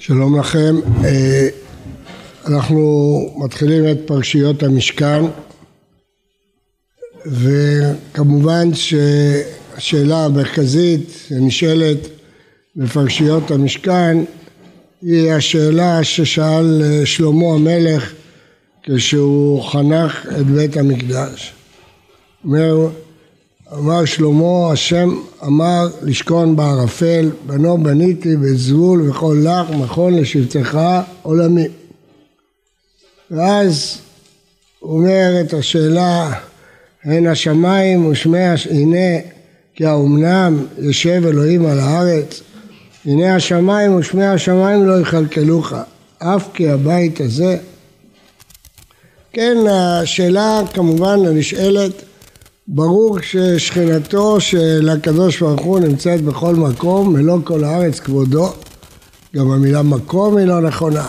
שלום לכם, אה, אנחנו מתחילים את פרשיות המשכן וכמובן שהשאלה המרכזית שנשאלת בפרשיות המשכן היא השאלה ששאל אה, שלמה המלך כשהוא חנך את בית המקדש. אומר אמר שלמה, השם אמר לשכון בערפל, בנו בניתי בזבול וכל לך מכון לשבטך עולמי. ואז הוא אומר את השאלה, הן השמיים ושמי, הנה כי האומנם יושב אלוהים על הארץ, הנה השמיים ושמי השמיים לא יכלכלוך, אף כי הבית הזה. כן, השאלה כמובן הנשאלת ברור ששכינתו של הקדוש ברוך הוא נמצאת בכל מקום, מלוא כל הארץ כבודו, גם המילה מקום היא לא נכונה.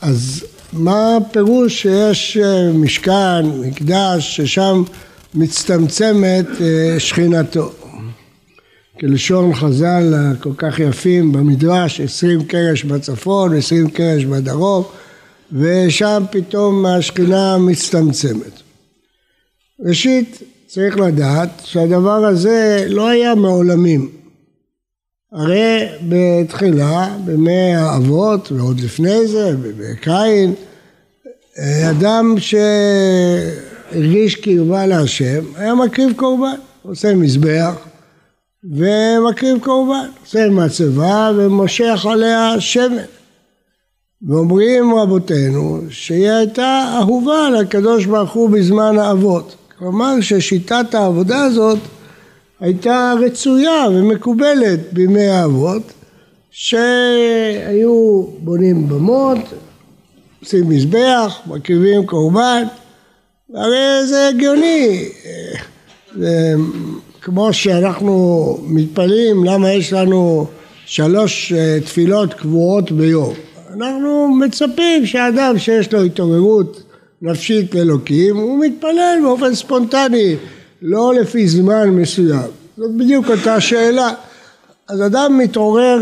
אז מה הפירוש שיש משכן, מקדש, ששם מצטמצמת אה, שכינתו? כלשון חז"ל כל כך יפים במדרש, עשרים קרש בצפון, עשרים קרש בדרום, ושם פתאום השכינה מצטמצמת. ראשית, צריך לדעת שהדבר הזה לא היה מעולמים. הרי בתחילה, בימי האבות, ועוד לפני זה, בקין, אדם שהרגיש קרבה להשם, היה מקריב קורבן, עושה מזבח ומקריב קורבן, עושה מצבה ומושך עליה שמן. ואומרים רבותינו שהיא הייתה אהובה לקדוש ברוך הוא בזמן האבות. כלומר ששיטת העבודה הזאת הייתה רצויה ומקובלת בימי האבות שהיו בונים במות, עושים מזבח, מקריבים קורבן, הרי זה הגיוני. זה כמו שאנחנו מתפלאים למה יש לנו שלוש אה, תפילות קבועות ביום. אנחנו מצפים שאדם שיש לו התעוררות נפשית לאלוקים, הוא מתפלל באופן ספונטני, לא לפי זמן מסוים. זאת בדיוק אותה שאלה. אז אדם מתעורר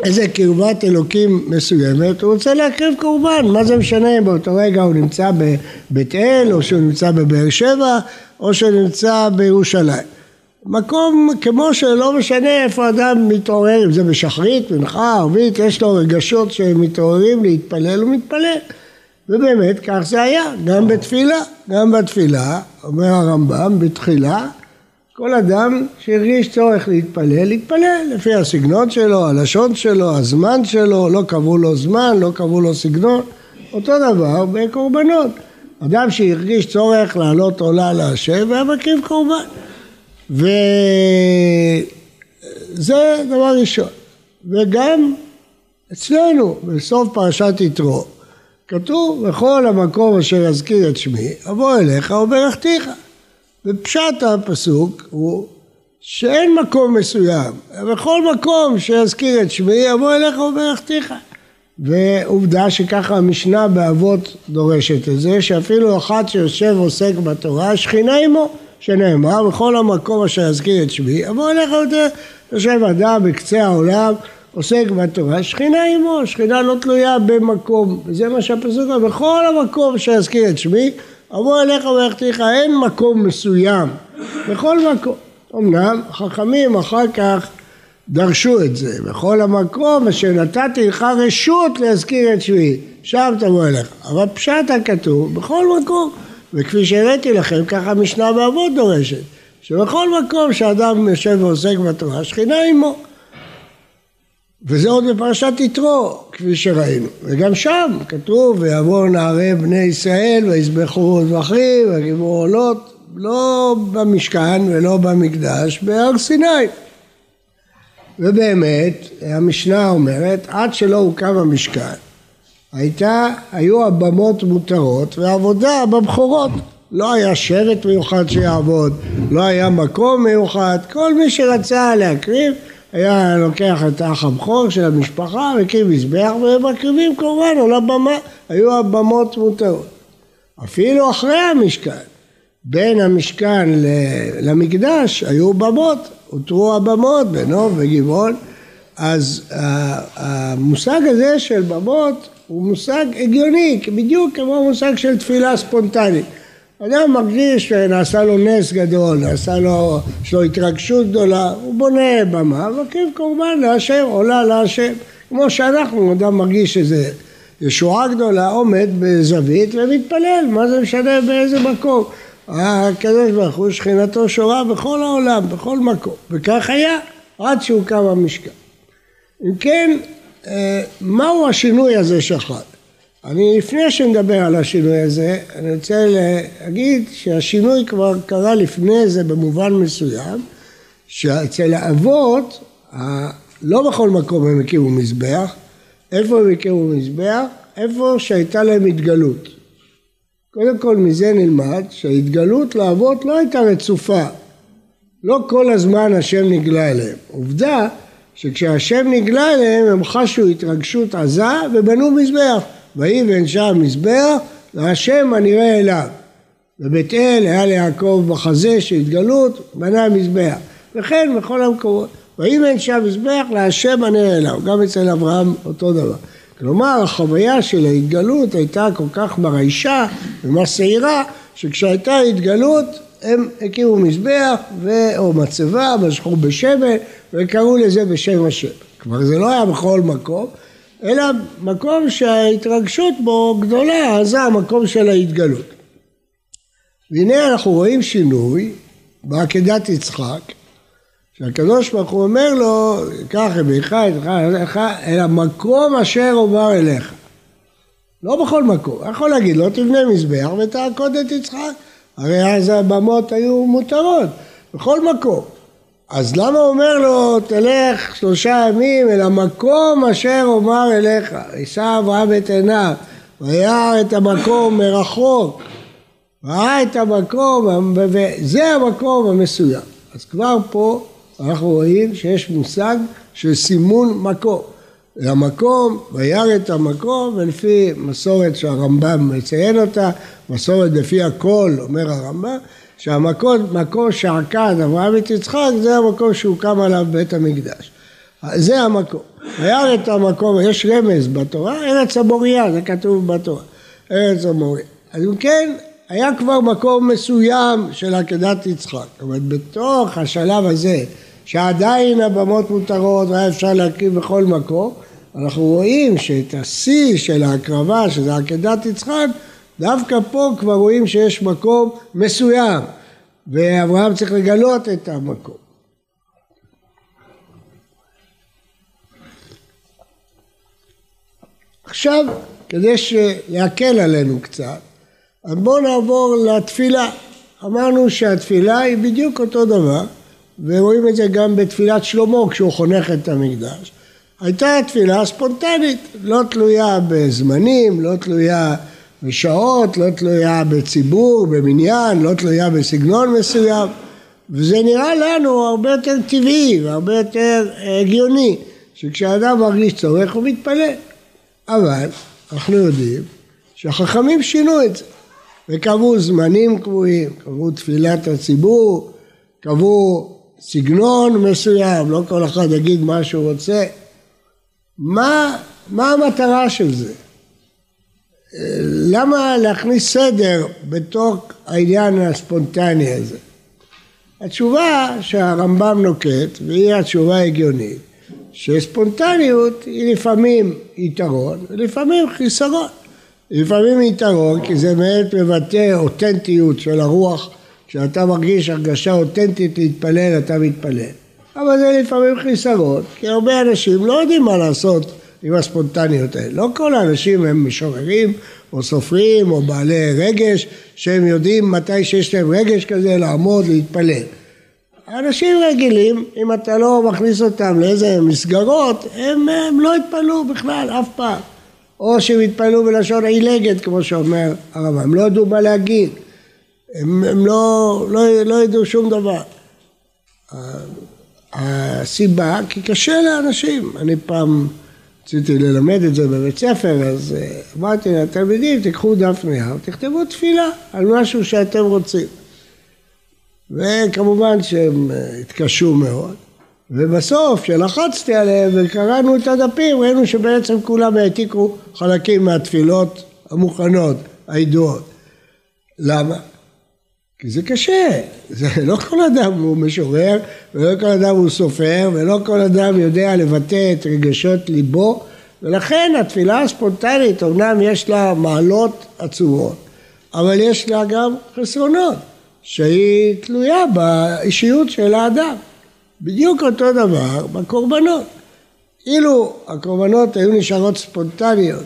לאיזה קרבת אלוקים מסוימת, הוא רוצה להקריב קורבן, מה זה משנה אם באותו רגע הוא נמצא בבית אל, או שהוא נמצא בבאר שבע, או שהוא נמצא בירושלים. מקום כמו שלא משנה איפה אדם מתעורר, אם זה בשחרית, מנחה, ערבית, יש לו רגשות שמתעוררים להתפלל, הוא מתפלל. ובאמת כך זה היה, גם בתפילה, גם בתפילה, אומר הרמב"ם, בתחילה, כל אדם שהרגיש צורך להתפלל, להתפלל לפי הסגנון שלו, הלשון שלו, הזמן שלו, לא קבעו לו זמן, לא קבעו לו סגנון, אותו דבר בקורבנות. אדם שהרגיש צורך לעלות עולה להשם והיה מקריב קורבן. וזה דבר ראשון. וגם אצלנו, בסוף פרשת יתרו, כתוב, בכל המקום אשר אזכיר את שמי, אבוא אליך וברכתיך. ופשט הפסוק הוא שאין מקום מסוים, בכל מקום שאזכיר את שמי, אבוא אליך וברכתיך. ועובדה שככה המשנה באבות דורשת את זה, שאפילו אחד שיושב ועוסק בתורה, שכינה עמו, שנאמר, בכל המקום אשר אזכיר את שמי, אבוא אליך ויושב אדם בקצה העולם עוסק בתורה, שכינה עמו, שכינה לא תלויה במקום, וזה מה שהפסוק אומר, בכל המקום שאזכיר את שמי, אבוא אליך ואחתיך, אין מקום מסוים, בכל מקום. אמנם חכמים אחר כך דרשו את זה, בכל המקום אשר נתתי לך רשות להזכיר את שמי, שם תבוא אליך. אבל פשט הכתוב, בכל מקום, וכפי שהראיתי לכם, ככה המשנה באבות דורשת, שבכל מקום שאדם יושב ועוסק בתורה, שכינה עמו. וזה עוד בפרשת יתרו, כפי שראינו. וגם שם כתוב, ויבואו נערי בני ישראל ויזבחו זבחים ויגיבו עולות, לא במשכן ולא במקדש, בהר סיני. ובאמת, המשנה אומרת, עד שלא הוקם המשכן, הייתה, היו הבמות מותרות ועבודה בבכורות. לא היה שבט מיוחד שיעבוד, לא היה מקום מיוחד, כל מי שרצה להקריב היה לוקח את האח הבכור של המשפחה, מקים מזבח ומקריבים קורבן על הבמה, היו הבמות מותרות. אפילו אחרי המשכן, בין המשכן למקדש היו במות, הותרו הבמות בנוב וגבעון, אז המושג הזה של במות הוא מושג הגיוני, בדיוק כמו מושג של תפילה ספונטנית. אדם מרגיש שנעשה לו נס גדול, נעשה לו, יש לו התרגשות גדולה, הוא בונה במה, ומקריב קורבן להשם, עולה להשם. כמו שאנחנו, אדם מרגיש איזה ישועה גדולה, עומד בזווית ומתפלל, מה זה משנה באיזה מקום. הקדוש ברוך הוא שכינתו שורה בכל העולם, בכל מקום, וכך היה עד שהוקם המשכן. אם כן, אה, מהו השינוי הזה שחל? אני לפני שנדבר על השינוי הזה, אני רוצה להגיד שהשינוי כבר קרה לפני זה במובן מסוים, שאצל האבות, לא בכל מקום הם הקימו מזבח, איפה הם הקימו מזבח? איפה שהייתה להם התגלות. קודם כל מזה נלמד שההתגלות לאבות לא הייתה רצופה. לא כל הזמן השם נגלה אליהם. עובדה שכשהשם נגלה אליהם הם חשו התרגשות עזה ובנו מזבח. ויבן שם מזבח והשם הנראה אליו. בבית אל היה ליעקב בחזה של התגלות, בנה מזבח. וכן בכל המקומות. ויבן שם מזבח להשם הנראה אליו. גם אצל אברהם אותו דבר. כלומר החוויה של ההתגלות הייתה כל כך מרעישה ומסעירה שכשהייתה התגלות הם הקימו מזבח ו... או מצבה, משכו בשמן וקראו לזה בשם השם. כלומר זה לא היה בכל מקום, אלא מקום שההתרגשות בו גדולה, זה המקום של ההתגלות. והנה אנחנו רואים שינוי בעקדת יצחק, שהקדוש ברוך הוא אומר לו, קח רביך, לך, אל המקום אשר אומר אליך. לא בכל מקום, יכול להגיד, לא תבנה מזבח ותעקוד את יצחק. הרי אז הבמות היו מותרות, בכל מקום. אז למה אומר לו, תלך שלושה ימים אל המקום אשר אומר אליך. יישא אברהם את עיניו, וירא את המקום מרחוק. ראה את המקום, וזה המקום המסוים. אז כבר פה אנחנו רואים שיש מושג של סימון מקום. למקום, וירא את המקום, ולפי מסורת שהרמב"ם מציין אותה, מסורת לפי הכל, אומר הרמב"ם, שהמקום, מקום שעקד אברהם את יצחק, זה המקום שהוקם עליו בית המקדש. זה המקום. וירא את המקום, יש רמז בתורה, ארץ המוריה, זה כתוב בתורה, ארץ המוריה. אז אם כן, היה כבר מקום מסוים של עקדת יצחק. זאת אומרת, בתוך השלב הזה, שעדיין הבמות מותרות והיה אפשר להקריב בכל מקום, אנחנו רואים שאת השיא של ההקרבה, שזה עקדת יצחק, דווקא פה כבר רואים שיש מקום מסוים, ואברהם צריך לגלות את המקום. עכשיו, כדי להקל עלינו קצת, בואו נעבור לתפילה. אמרנו שהתפילה היא בדיוק אותו דבר, ורואים את זה גם בתפילת שלמה כשהוא חונך את המקדש. הייתה תפילה ספונטנית, לא תלויה בזמנים, לא תלויה בשעות, לא תלויה בציבור, במניין, לא תלויה בסגנון מסוים, וזה נראה לנו הרבה יותר טבעי והרבה יותר הגיוני, שכשאדם מרגיש צורך הוא מתפלל. אבל אנחנו יודעים שהחכמים שינו את זה, וקבעו זמנים קבועים, קבעו תפילת הציבור, קבעו סגנון מסוים, לא כל אחד יגיד מה שהוא רוצה. מה, מה המטרה של זה? למה להכניס סדר בתוך העניין הספונטני הזה? התשובה שהרמב"ם נוקט, והיא התשובה ההגיונית, שספונטניות היא לפעמים יתרון ולפעמים חיסרון. לפעמים יתרון כי זה באמת מבטא אותנטיות של הרוח, כשאתה מרגיש הרגשה אותנטית להתפלל אתה מתפלל. אבל זה לפעמים חיסרון, כי הרבה אנשים לא יודעים מה לעשות עם הספונטניות האלה. לא כל האנשים הם משוררים או סופרים או בעלי רגש שהם יודעים מתי שיש להם רגש כזה לעמוד, להתפלל. אנשים רגילים, אם אתה לא מכניס אותם לאיזה מסגרות, הם, הם לא יתפללו בכלל, אף פעם. או שהם יתפללו בלשון עילגת, כמו שאומר הרב, הם לא ידעו מה להגיד. הם, הם לא, לא, לא ידעו שום דבר. הסיבה, כי קשה לאנשים. אני פעם רציתי ללמד את זה בבית ספר, אז אה, אמרתי לתלמידים, תיקחו דף נייר, תכתבו תפילה על משהו שאתם רוצים. וכמובן שהם אה, התקשו מאוד, ובסוף, כשלחצתי עליהם וקראנו את הדפים, ראינו שבעצם כולם העתיקו חלקים מהתפילות המוכנות, הידועות. למה? כי זה קשה, זה לא כל אדם הוא משורר, ולא כל אדם הוא סופר, ולא כל אדם יודע לבטא את רגשות ליבו, ולכן התפילה הספונטנית, אמנם יש לה מעלות עצומות, אבל יש לה גם חסרונות, שהיא תלויה באישיות של האדם. בדיוק אותו דבר בקורבנות. אילו הקורבנות היו נשארות ספונטניות,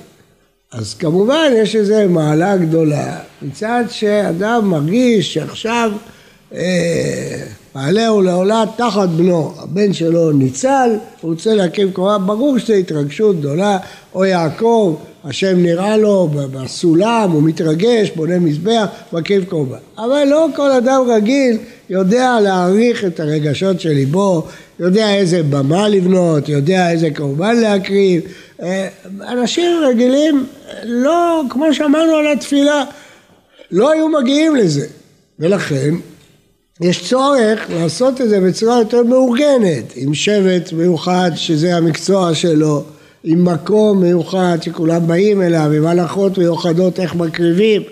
אז כמובן יש איזו מעלה גדולה. מצד שאדם מרגיש שעכשיו אה, מעלהו לעולה תחת בנו, הבן שלו ניצל, הוא רוצה להקים קורה, ברור שזו התרגשות גדולה, או יעקב, השם נראה לו בסולם, הוא מתרגש, בונה מזבח, מקים קורבן. אבל לא כל אדם רגיל יודע להעריך את הרגשות של ליבו, יודע איזה במה לבנות, יודע איזה קורבן להקריב. אה, אנשים רגילים, לא, כמו שאמרנו על התפילה, לא היו מגיעים לזה. ולכן יש צורך לעשות את זה בצורה יותר מאורגנת, עם שבט מיוחד שזה המקצוע שלו, עם מקום מיוחד שכולם באים אליו, עם הלכות מיוחדות איך מקריבים.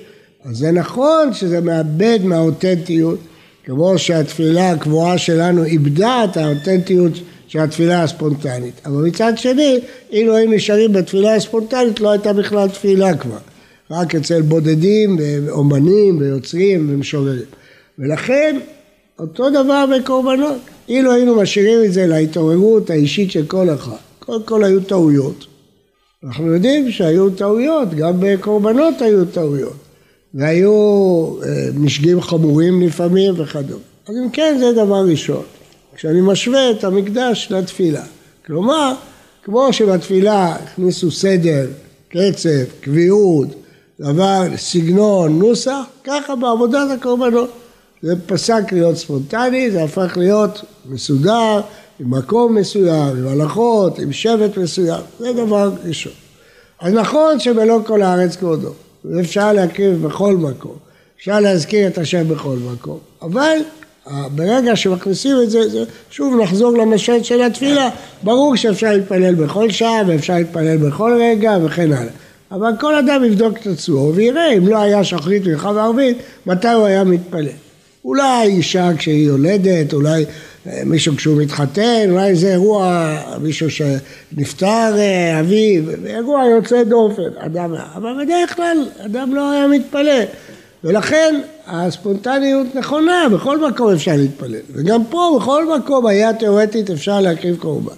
אז זה נכון שזה מאבד מהאותנטיות, כמו שהתפילה הקבועה שלנו איבדה את האותנטיות של התפילה הספונטנית. אבל מצד שני, אילו היינו נשארים בתפילה הספונטנית לא הייתה בכלל תפילה כבר. רק אצל בודדים, ואומנים, ויוצרים, ומשוררים. ולכן אותו דבר בקורבנות. אילו היינו משאירים את זה להתעוררות האישית של כל אחד, קודם כל היו טעויות. אנחנו יודעים שהיו טעויות, גם בקורבנות היו טעויות. והיו אה, משגים חמורים לפעמים וכדומה. אז אם כן זה דבר ראשון, כשאני משווה את המקדש לתפילה. כלומר, כמו שבתפילה הכניסו סדר, קצב, קביעות, דבר, סגנון, נוסח, ככה בעבודת הקורבנות. זה פסק להיות ספונטני, זה הפך להיות מסודר, עם מקום מסוים, עם הלכות, עם שבט מסוים, זה דבר ראשון. אז נכון שבלא כל הארץ כבודו, ואפשר להקריב בכל מקום, אפשר להזכיר את השם בכל מקום, אבל ברגע שמכניסים את זה, זה, שוב נחזור למשל של התפילה, ברור שאפשר להתפלל בכל שעה ואפשר להתפלל בכל רגע וכן הלאה. אבל כל אדם יבדוק את עצמו ויראה אם לא היה שחרית מלכה וערבית, מתי הוא היה מתפלל. אולי אישה כשהיא יולדת, אולי אה, מישהו כשהוא מתחתן, אולי איזה אירוע, מישהו שנפטר אה, אביו, אירוע יוצא דופן, אדם, אבל בדרך כלל אדם לא היה מתפלל. ולכן הספונטניות נכונה, בכל מקום אפשר להתפלל. וגם פה, בכל מקום היה תיאורטית אפשר להקריב קורבן.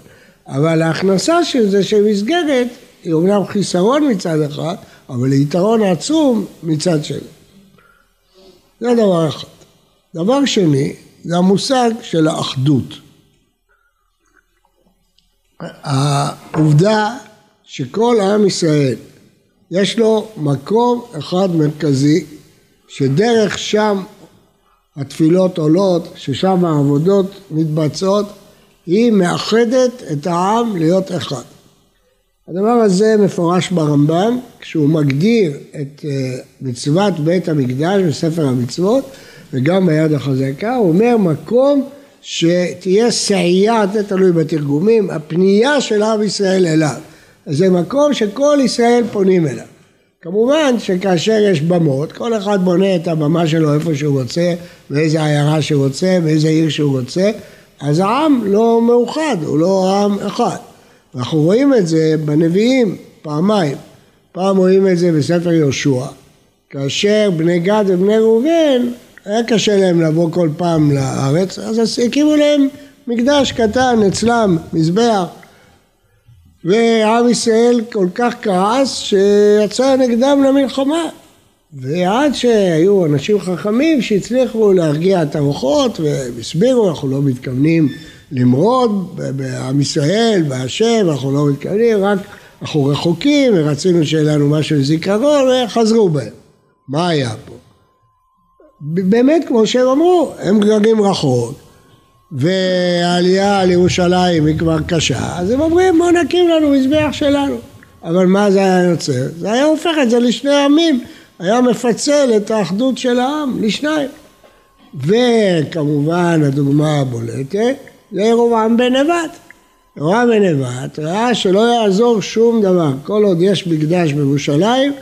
אבל ההכנסה של זה שמסגרת היא אומנם חיסרון מצד אחד, אבל יתרון עצום מצד שני. זה דבר אחד. דבר שני, זה המושג של האחדות. העובדה שכל עם ישראל יש לו מקום אחד מרכזי שדרך שם התפילות עולות, ששם העבודות מתבצעות, היא מאחדת את העם להיות אחד. הדבר הזה מפורש ברמב"ם, כשהוא מגדיר את אה, מצוות בית המקדש בספר המצוות, וגם ביד החזקה, הוא אומר מקום שתהיה סעייה, זה תלוי בתרגומים, הפנייה של עם ישראל אליו. זה מקום שכל ישראל פונים אליו. כמובן שכאשר יש במות, כל אחד בונה את הבמה שלו איפה שהוא רוצה, באיזה עיירה שהוא רוצה, באיזה עיר שהוא רוצה, אז העם לא מאוחד, הוא לא עם אחד. אנחנו רואים את זה בנביאים פעמיים. פעם רואים את זה בספר יהושע, כאשר בני גד ובני ראובן היה קשה להם לבוא כל פעם לארץ, אז הקימו להם מקדש קטן אצלם, מזבח. ועם ישראל כל כך כעס שיצא נגדם למלחמה. ועד שהיו אנשים חכמים שהצליחו להרגיע את הרוחות והסבירו, אנחנו לא מתכוונים למרוד בעם ישראל, בהשם, אנחנו לא מתכוונים, רק אנחנו רחוקים ורצינו שיהיה לנו משהו לזיכרון וחזרו בהם. מה היה פה? באמת כמו שהם אמרו, הם גרגים רחוק והעלייה לירושלים היא כבר קשה, אז הם אומרים בואו נקים לנו מזבח שלנו. אבל מה זה היה יוצר? זה היה הופך את זה לשני עמים, היה מפצל את האחדות של העם לשניים. וכמובן הדוגמה הבולטת זה ירובעם בן נבט. ירובעם בן נבט ראה שלא יעזור שום דבר, כל עוד יש מקדש בירושלים,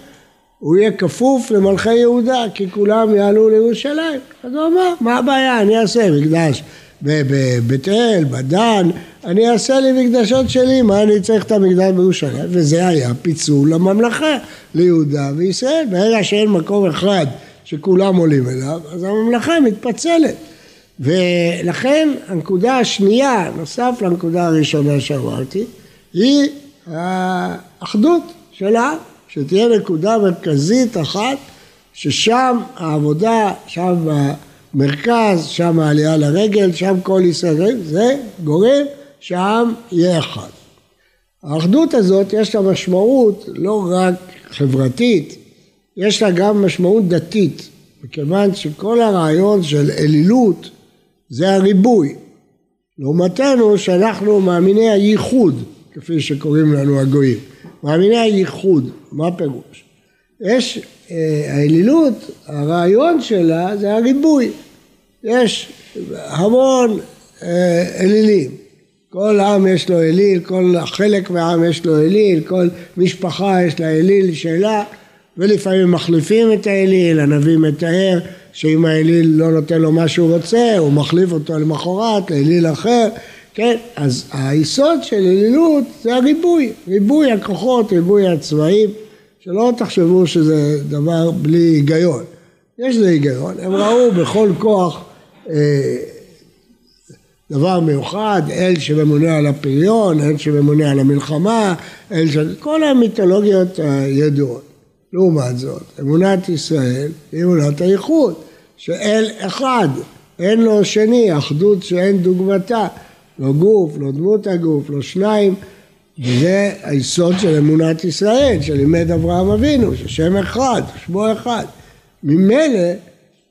הוא יהיה כפוף למלכי יהודה, כי כולם יעלו לירושלים. אז הוא אמר, מה הבעיה, אני אעשה מקדש בבית אל, בדן, אני אעשה לי מקדשות שלי, מה אני צריך את המקדש בירושלים? וזה היה פיצול לממלכה, ליהודה וישראל. ברגע שאין מקום אחד שכולם עולים אליו, אז הממלכה מתפצלת. ולכן הנקודה השנייה, נוסף לנקודה הראשונה שאמרתי, היא האחדות של העם, שתהיה נקודה מרכזית אחת, ששם העבודה, שם במרכז, שם העלייה לרגל, שם כל ישראל, זה גורם שהעם יהיה אחד. האחדות הזאת יש לה משמעות לא רק חברתית, יש לה גם משמעות דתית, מכיוון שכל הרעיון של אלילות זה הריבוי. לעומתנו שאנחנו מאמיני הייחוד, כפי שקוראים לנו הגויים. מאמיני הייחוד, מה הפירוש? יש, אה, האלילות, הרעיון שלה זה הריבוי. יש המון אה, אלילים. כל עם יש לו אליל, כל חלק מהעם יש לו אליל, כל משפחה יש לה אליל שלה, ולפעמים מחליפים את האליל, הנביא מתאר שאם האליל לא נותן לו מה שהוא רוצה, הוא מחליף אותו למחרת לאליל אחר, כן? אז היסוד של אלילות זה הריבוי, ריבוי הכוחות, ריבוי הצבעים, שלא תחשבו שזה דבר בלי היגיון. יש לזה היגיון, הם ראו בכל כוח אה, דבר מיוחד, אל שממונה על הפריון, אל שממונה על המלחמה, אל ש... כל המיתולוגיות הידועות. לעומת זאת, אמונת ישראל היא אמונת הייחוד. שאל אחד, אין לו שני, אחדות שאין דוגמתה, לא גוף, לא דמות הגוף, לא שניים, וזה היסוד של אמונת ישראל, שלימד אברהם אבינו, ששם אחד, שמו אחד. ממילא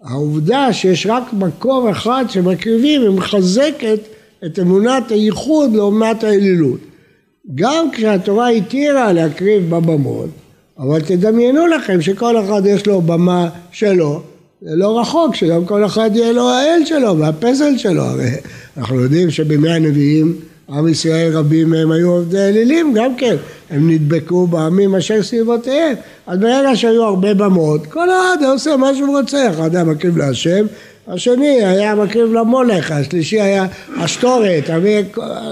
העובדה שיש רק מקום אחד שמקריבים, היא מחזקת את אמונת הייחוד לעומת האלילות. גם כשהתורה התירה להקריב בבמות, אבל תדמיינו לכם שכל אחד יש לו במה שלו, זה לא רחוק שגם כל אחד יהיה לו האל שלו והפסל שלו, הרי אנחנו יודעים שבימי הנביאים עם ישראל רבים מהם היו עובדי אלילים גם כן, הם נדבקו בעמים אשר סביבותיהם, אז ברגע שהיו הרבה במות, כל אחד עושה מה שהוא רוצה, אחד היה מקריב להשם, השני היה מקריב למולך, השלישי היה אשתורת,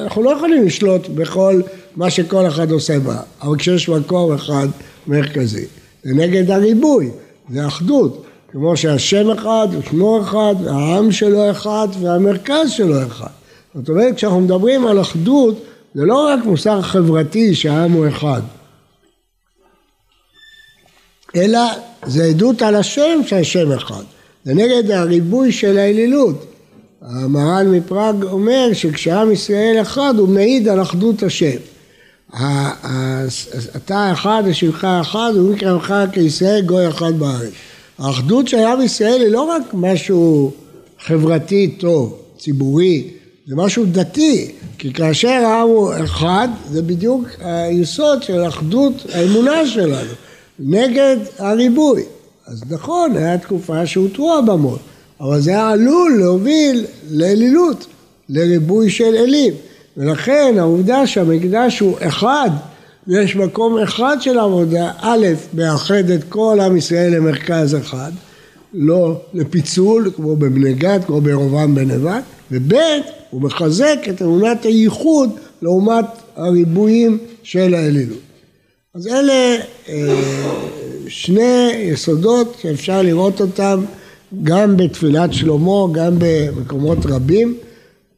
אנחנו לא יכולים לשלוט בכל מה שכל אחד עושה בה, אבל כשיש מקור אחד מרכזי, זה נגד הריבוי, זה אחדות. כמו שהשם אחד ושמו אחד והעם שלו אחד והמרכז שלו אחד. זאת אומרת כשאנחנו מדברים על אחדות זה לא רק מוסר חברתי שהעם הוא אחד. אלא זה עדות על השם שהשם אחד. זה נגד הריבוי של האלילות. המר"ן מפראג אומר שכשעם ישראל אחד הוא מעיד על אחדות השם. אתה אחד ושמך אחד ומקראך כישראל גוי אחד בארץ האחדות של עם ישראל היא לא רק משהו חברתי טוב, ציבורי, זה משהו דתי, כי כאשר העם הוא אחד, זה בדיוק היסוד של אחדות האמונה שלנו, נגד הריבוי. אז נכון, הייתה תקופה שהותרו הבמות, אבל זה היה עלול להוביל לאלילות, לריבוי של אלים. ולכן העובדה שהמקדש הוא אחד יש מקום אחד של עבודה, א', מאחד את כל עם ישראל למרכז אחד, לא לפיצול כמו בבני גד, כמו בירובעם בן נבט, וב', הוא מחזק את אמונת הייחוד לעומת הריבועים של האלילות. אז אלה אה, שני יסודות שאפשר לראות אותם גם בתפילת שלמה, גם במקומות רבים,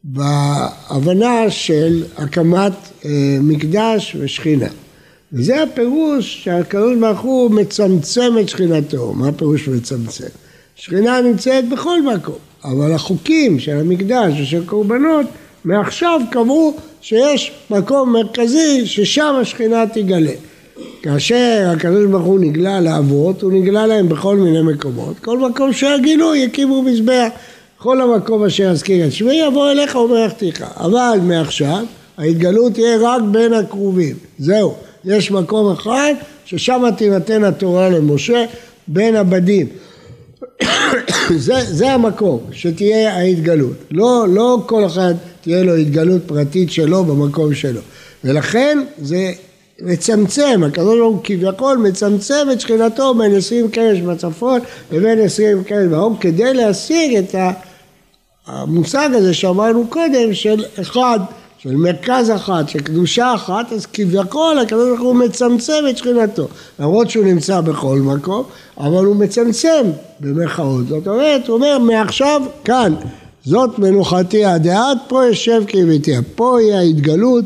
בהבנה של הקמת אה, מקדש ושכינה. וזה הפירוש שהקדוש ברוך הוא מצמצם את שכינתו. מה הפירוש מצמצם? שכינה נמצאת בכל מקום, אבל החוקים של המקדש ושל קורבנות מעכשיו קבעו שיש מקום מרכזי ששם השכינה תגלה. כאשר הקדוש ברוך הוא נגלה לאבות, הוא נגלה להם בכל מיני מקומות. כל מקום שהיה גילוי יקימו מזבח. כל המקום אשר אזכיר את שמי יבוא אליך וברכתיך. אבל מעכשיו ההתגלות תהיה רק בין הקרובים. זהו. יש מקום אחד ששם תינתן התורה למשה בין הבדים. זה, זה המקום, שתהיה ההתגלות. לא, לא כל אחד תהיה לו התגלות פרטית שלו במקום שלו. ולכן זה מצמצם, הקדוש ברוך הוא כביכול מצמצם את שכינתו בין עשרים קרש בצפון לבין עשרים קרש בהום כדי להשיג את המושג הזה שאמרנו קודם של אחד, של מרכז אחד, של קדושה אחת, אז כביכול הקדוש ברוך הוא מצמצם את שכינתו, למרות שהוא נמצא בכל מקום, אבל הוא מצמצם במרכאות, זאת אומרת, הוא אומר מעכשיו כאן, זאת מנוחתי עד עד, פה יושב כאביתי, פה יהיה ההתגלות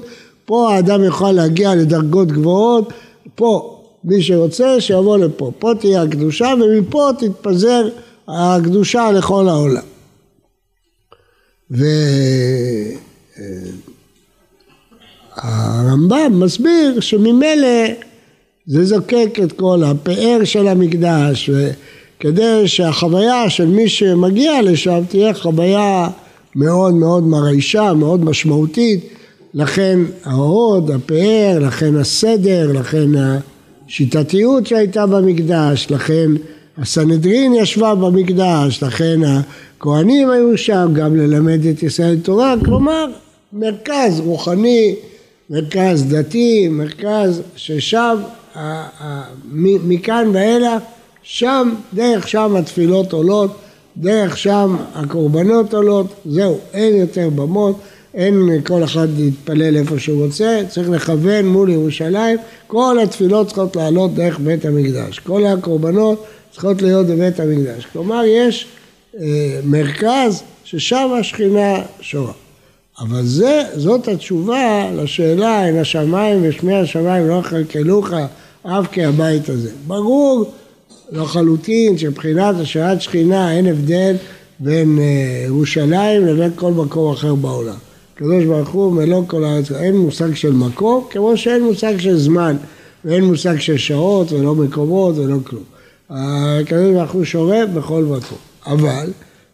פה האדם יוכל להגיע לדרגות גבוהות, פה מי שרוצה שיבוא לפה, פה תהיה הקדושה ומפה תתפזר הקדושה לכל העולם. והרמב"ם מסביר שממילא זה זוקק את כל הפאר של המקדש וכדי שהחוויה של מי שמגיע לשם תהיה חוויה מאוד מאוד מרעישה, מאוד משמעותית. לכן ההוד, הפאר, לכן הסדר, לכן השיטתיות שהייתה במקדש, לכן הסנהדרין ישבה במקדש, לכן הכהנים היו שם גם ללמד את ישראל תורה, כלומר מרכז רוחני, מרכז דתי, מרכז ששם מכאן ואילך, שם, דרך שם התפילות עולות, דרך שם הקורבנות עולות, זהו, אין יותר במות. אין כל אחד להתפלל איפה שהוא רוצה, צריך לכוון מול ירושלים, כל התפילות צריכות לעלות דרך בית המקדש, כל הקורבנות צריכות להיות בבית המקדש, כלומר יש מרכז ששם השכינה שורה. אבל זה, זאת התשובה לשאלה אם השמיים ושמי השמיים לא יכלכלוך אף כהבית הזה. ברור לחלוטין שמבחינת השעת שכינה אין הבדל בין אה, ירושלים לבין כל מקום אחר בעולם. הקדוש ברוך הוא מלוא כל הארץ, אין מושג של מקום, כמו שאין מושג של זמן, ואין מושג של שעות, ולא מקומות, ולא כלום. הקדוש ברוך הוא שורה בכל מקום. אבל,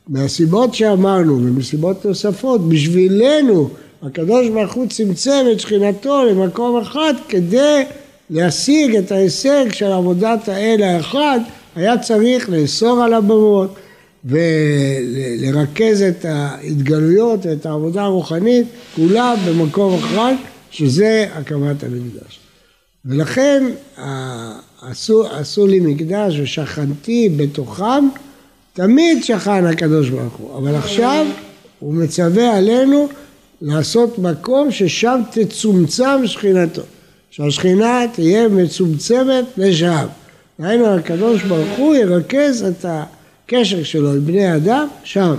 מהסיבות שאמרנו, ומסיבות נוספות, בשבילנו, הקדוש ברוך הוא צמצם את שכינתו למקום אחד כדי להשיג את ההישג של עבודת האל האחד, היה צריך לאסור על הבמות. ולרכז את ההתגלויות ואת העבודה הרוחנית כולה במקום אחד, שזה הקמת המקדש. ולכן עשו, עשו לי מקדש ושכנתי בתוכם, תמיד שכן הקדוש ברוך הוא, אבל עכשיו הוא מצווה עלינו לעשות מקום ששם תצומצם שכינתו, שהשכינה תהיה מצומצמת לשם. דהיינו הקדוש ברוך הוא ירכז את. הקשר שלו עם בני אדם שם,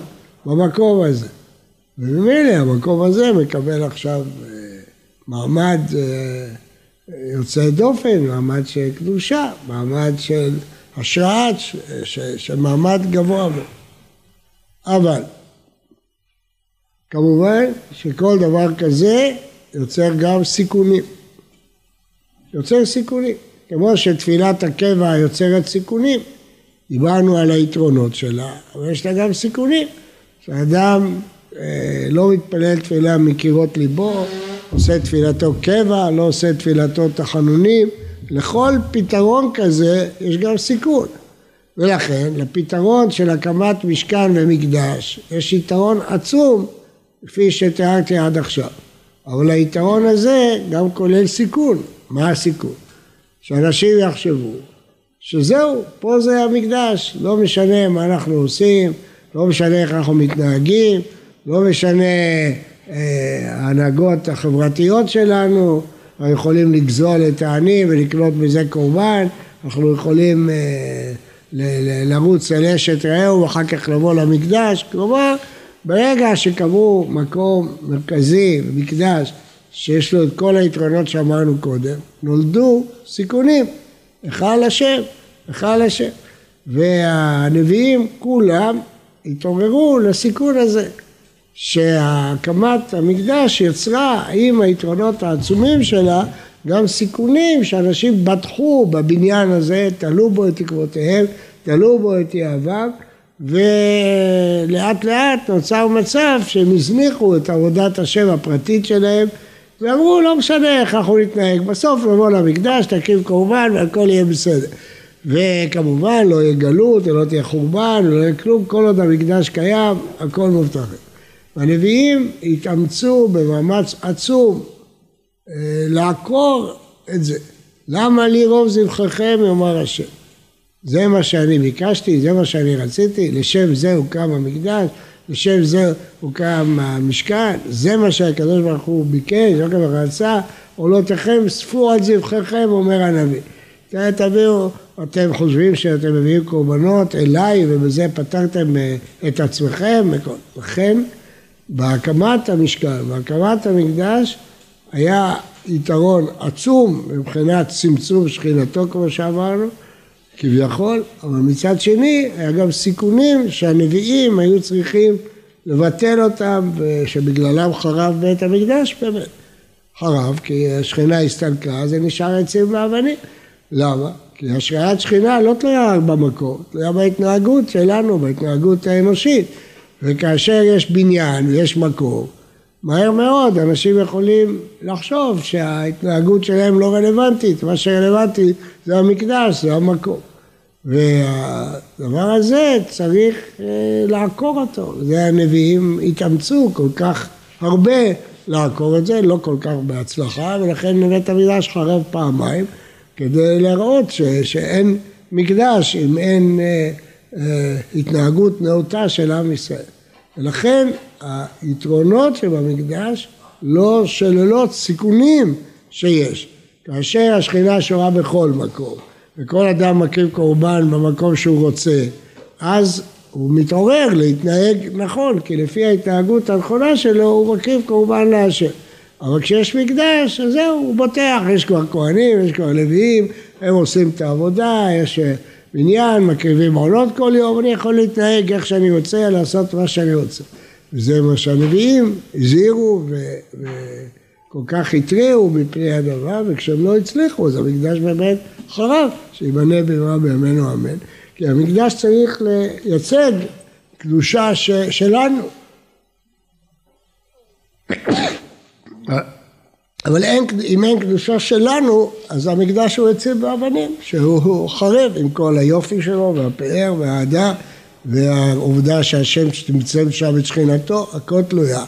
במקום הזה. וממילא המקום הזה מקבל עכשיו אה, מעמד אה, יוצא דופן, מעמד של קדושה, מעמד של השראה, של מעמד גבוה. אבל כמובן שכל דבר כזה יוצר גם סיכונים. יוצר סיכונים. כמו שתפילת הקבע יוצרת סיכונים, דיברנו על היתרונות שלה, אבל יש לה גם סיכונים. שאדם אה, לא מתפלל תפילה מקירות ליבו, עושה תפילתו קבע, לא עושה תפילתו תחנונים, לכל פתרון כזה יש גם סיכון. ולכן לפתרון של הקמת משכן ומקדש יש יתרון עצום כפי שתיארתי עד עכשיו. אבל היתרון הזה גם כולל סיכון. מה הסיכון? שאנשים יחשבו שזהו, פה זה המקדש, לא משנה מה אנחנו עושים, לא משנה איך אנחנו מתנהגים, לא משנה אה, ההנהגות החברתיות שלנו, אנחנו יכולים לגזול את העני ולקנות מזה קורבן, אנחנו יכולים אה, לרוץ על אשת רעהו ואחר כך לבוא למקדש, כלומר ברגע שקבעו מקום מרכזי, מקדש, שיש לו את כל היתרונות שאמרנו קודם, נולדו סיכונים. היכל השם, היכל השם. והנביאים כולם התעוררו לסיכון הזה, שהקמת המקדש יצרה עם היתרונות העצומים שלה גם סיכונים שאנשים בטחו בבניין הזה, תלו בו את תקוותיהם, תלו בו את יהבם ולאט לאט נוצר מצב שהם הזניחו את עבודת השם הפרטית שלהם ואמרו לא משנה איך אנחנו נתנהג, בסוף נבוא למקדש, תקים קורבן והכל יהיה בסדר. וכמובן לא יהיה גלות, ולא תהיה חורבן, ולא יהיה כלום, כל עוד המקדש קיים, הכל מובטח. הנביאים התאמצו במאמץ עצום אה, לעקור את זה. למה לי רוב זבחיכם, יאמר השם. זה מה שאני ביקשתי, זה מה שאני רציתי, לשם זה הוקם המקדש, לשם זה הוקם המשכן, זה מה שהקדוש ברוך הוא ביקש, זה מה רצה, עולותיכם ספו על זבחיכם, אומר הנביא. תביאו, אתם חושבים שאתם מביאים קורבנות אליי ובזה פתרתם אה, את עצמכם, לכן בהקמת המשכן, בהקמת המקדש היה יתרון עצום מבחינת צמצום שכינתו כמו שאמרנו כביכול, אבל מצד שני היה גם סיכונים שהנביאים היו צריכים לבטל אותם ושבגללם חרב בית המקדש באמת. חרב כי השכינה הסתלקה, זה נשאר עצים ואבנים. למה? כי השריית שכינה לא תלויה במקור, תלויה בהתנהגות שלנו, בהתנהגות האנושית. וכאשר יש בניין ויש מקור, מהר מאוד אנשים יכולים לחשוב שההתנהגות שלהם לא רלוונטית, מה שרלוונטי זה המקדש, זה המקור. והדבר הזה צריך אה, לעקור אותו. זה הנביאים התאמצו כל כך הרבה לעקור את זה, לא כל כך בהצלחה, ולכן בית המקדש חרב פעמיים, כדי להראות ש, שאין מקדש אם אין אה, התנהגות נאותה של עם ישראל. ולכן היתרונות שבמקדש לא שללות סיכונים שיש. כאשר השכינה שורה בכל מקום, וכל אדם מקריב קורבן במקום שהוא רוצה, אז הוא מתעורר להתנהג נכון, כי לפי ההתנהגות הנכונה שלו הוא מקריב קורבן להשם. אבל כשיש מקדש, אז זהו, הוא בוטח, יש כבר כהנים, יש כבר לוויים, הם עושים את העבודה, יש בניין, מקריבים עולות כל יום, אני יכול להתנהג איך שאני רוצה, לעשות מה שאני רוצה. וזה מה שהנביאים הזהירו וכל כך התריעו מפני הדבר, וכשהם לא הצליחו, אז המקדש באמת חרב, שיבנה במהרה בימינו אמן. כי המקדש צריך לייצג קדושה ש, שלנו. אבל אין, אם אין קדושה שלנו, אז המקדש הוא עצים באבנים, שהוא חרב עם כל היופי שלו והפאר והאהדה והעובדה שהשם שתמצא שם את שכינתו, הכל תלויה,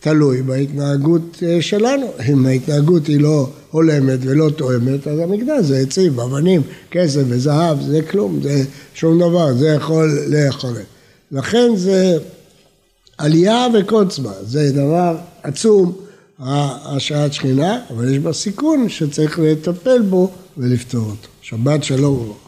תלוי בהתנהגות אה, שלנו. אם ההתנהגות היא לא הולמת ולא תואמת, אז המקדש זה עצים, אבנים, כסף וזהב, זה כלום, זה שום דבר, זה יכול להיחרב. לכן זה עלייה וקוצמה, זה דבר עצום. השעת שכינה, אבל יש בה סיכון שצריך לטפל בו ולפתור אותו. שבת שלום וברכה.